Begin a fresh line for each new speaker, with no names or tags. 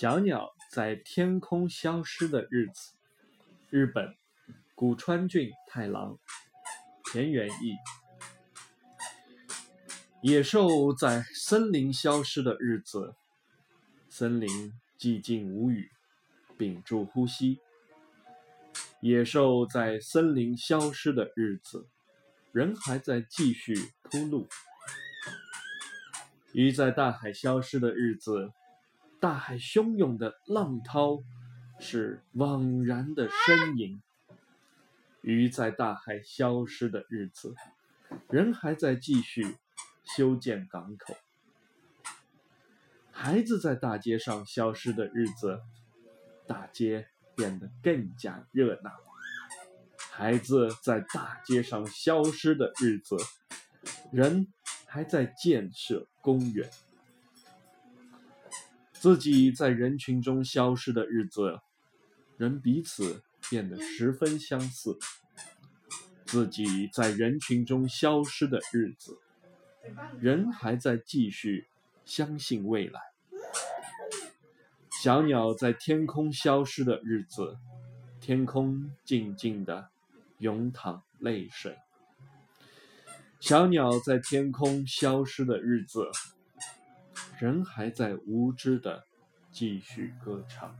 小鸟在天空消失的日子，日本古川俊太郎，田园译。野兽在森林消失的日子，森林寂静无语，屏住呼吸。野兽在森林消失的日子，人还在继续铺路。鱼在大海消失的日子。大海汹涌的浪涛是惘然的呻吟。鱼在大海消失的日子，人还在继续修建港口。孩子在大街上消失的日子，大街变得更加热闹。孩子在大街上消失的日子，人还在建设公园。自己在人群中消失的日子，人彼此变得十分相似。自己在人群中消失的日子，人还在继续相信未来。小鸟在天空消失的日子，天空静静的涌淌泪水。小鸟在天空消失的日子。人还在无知的继续歌唱。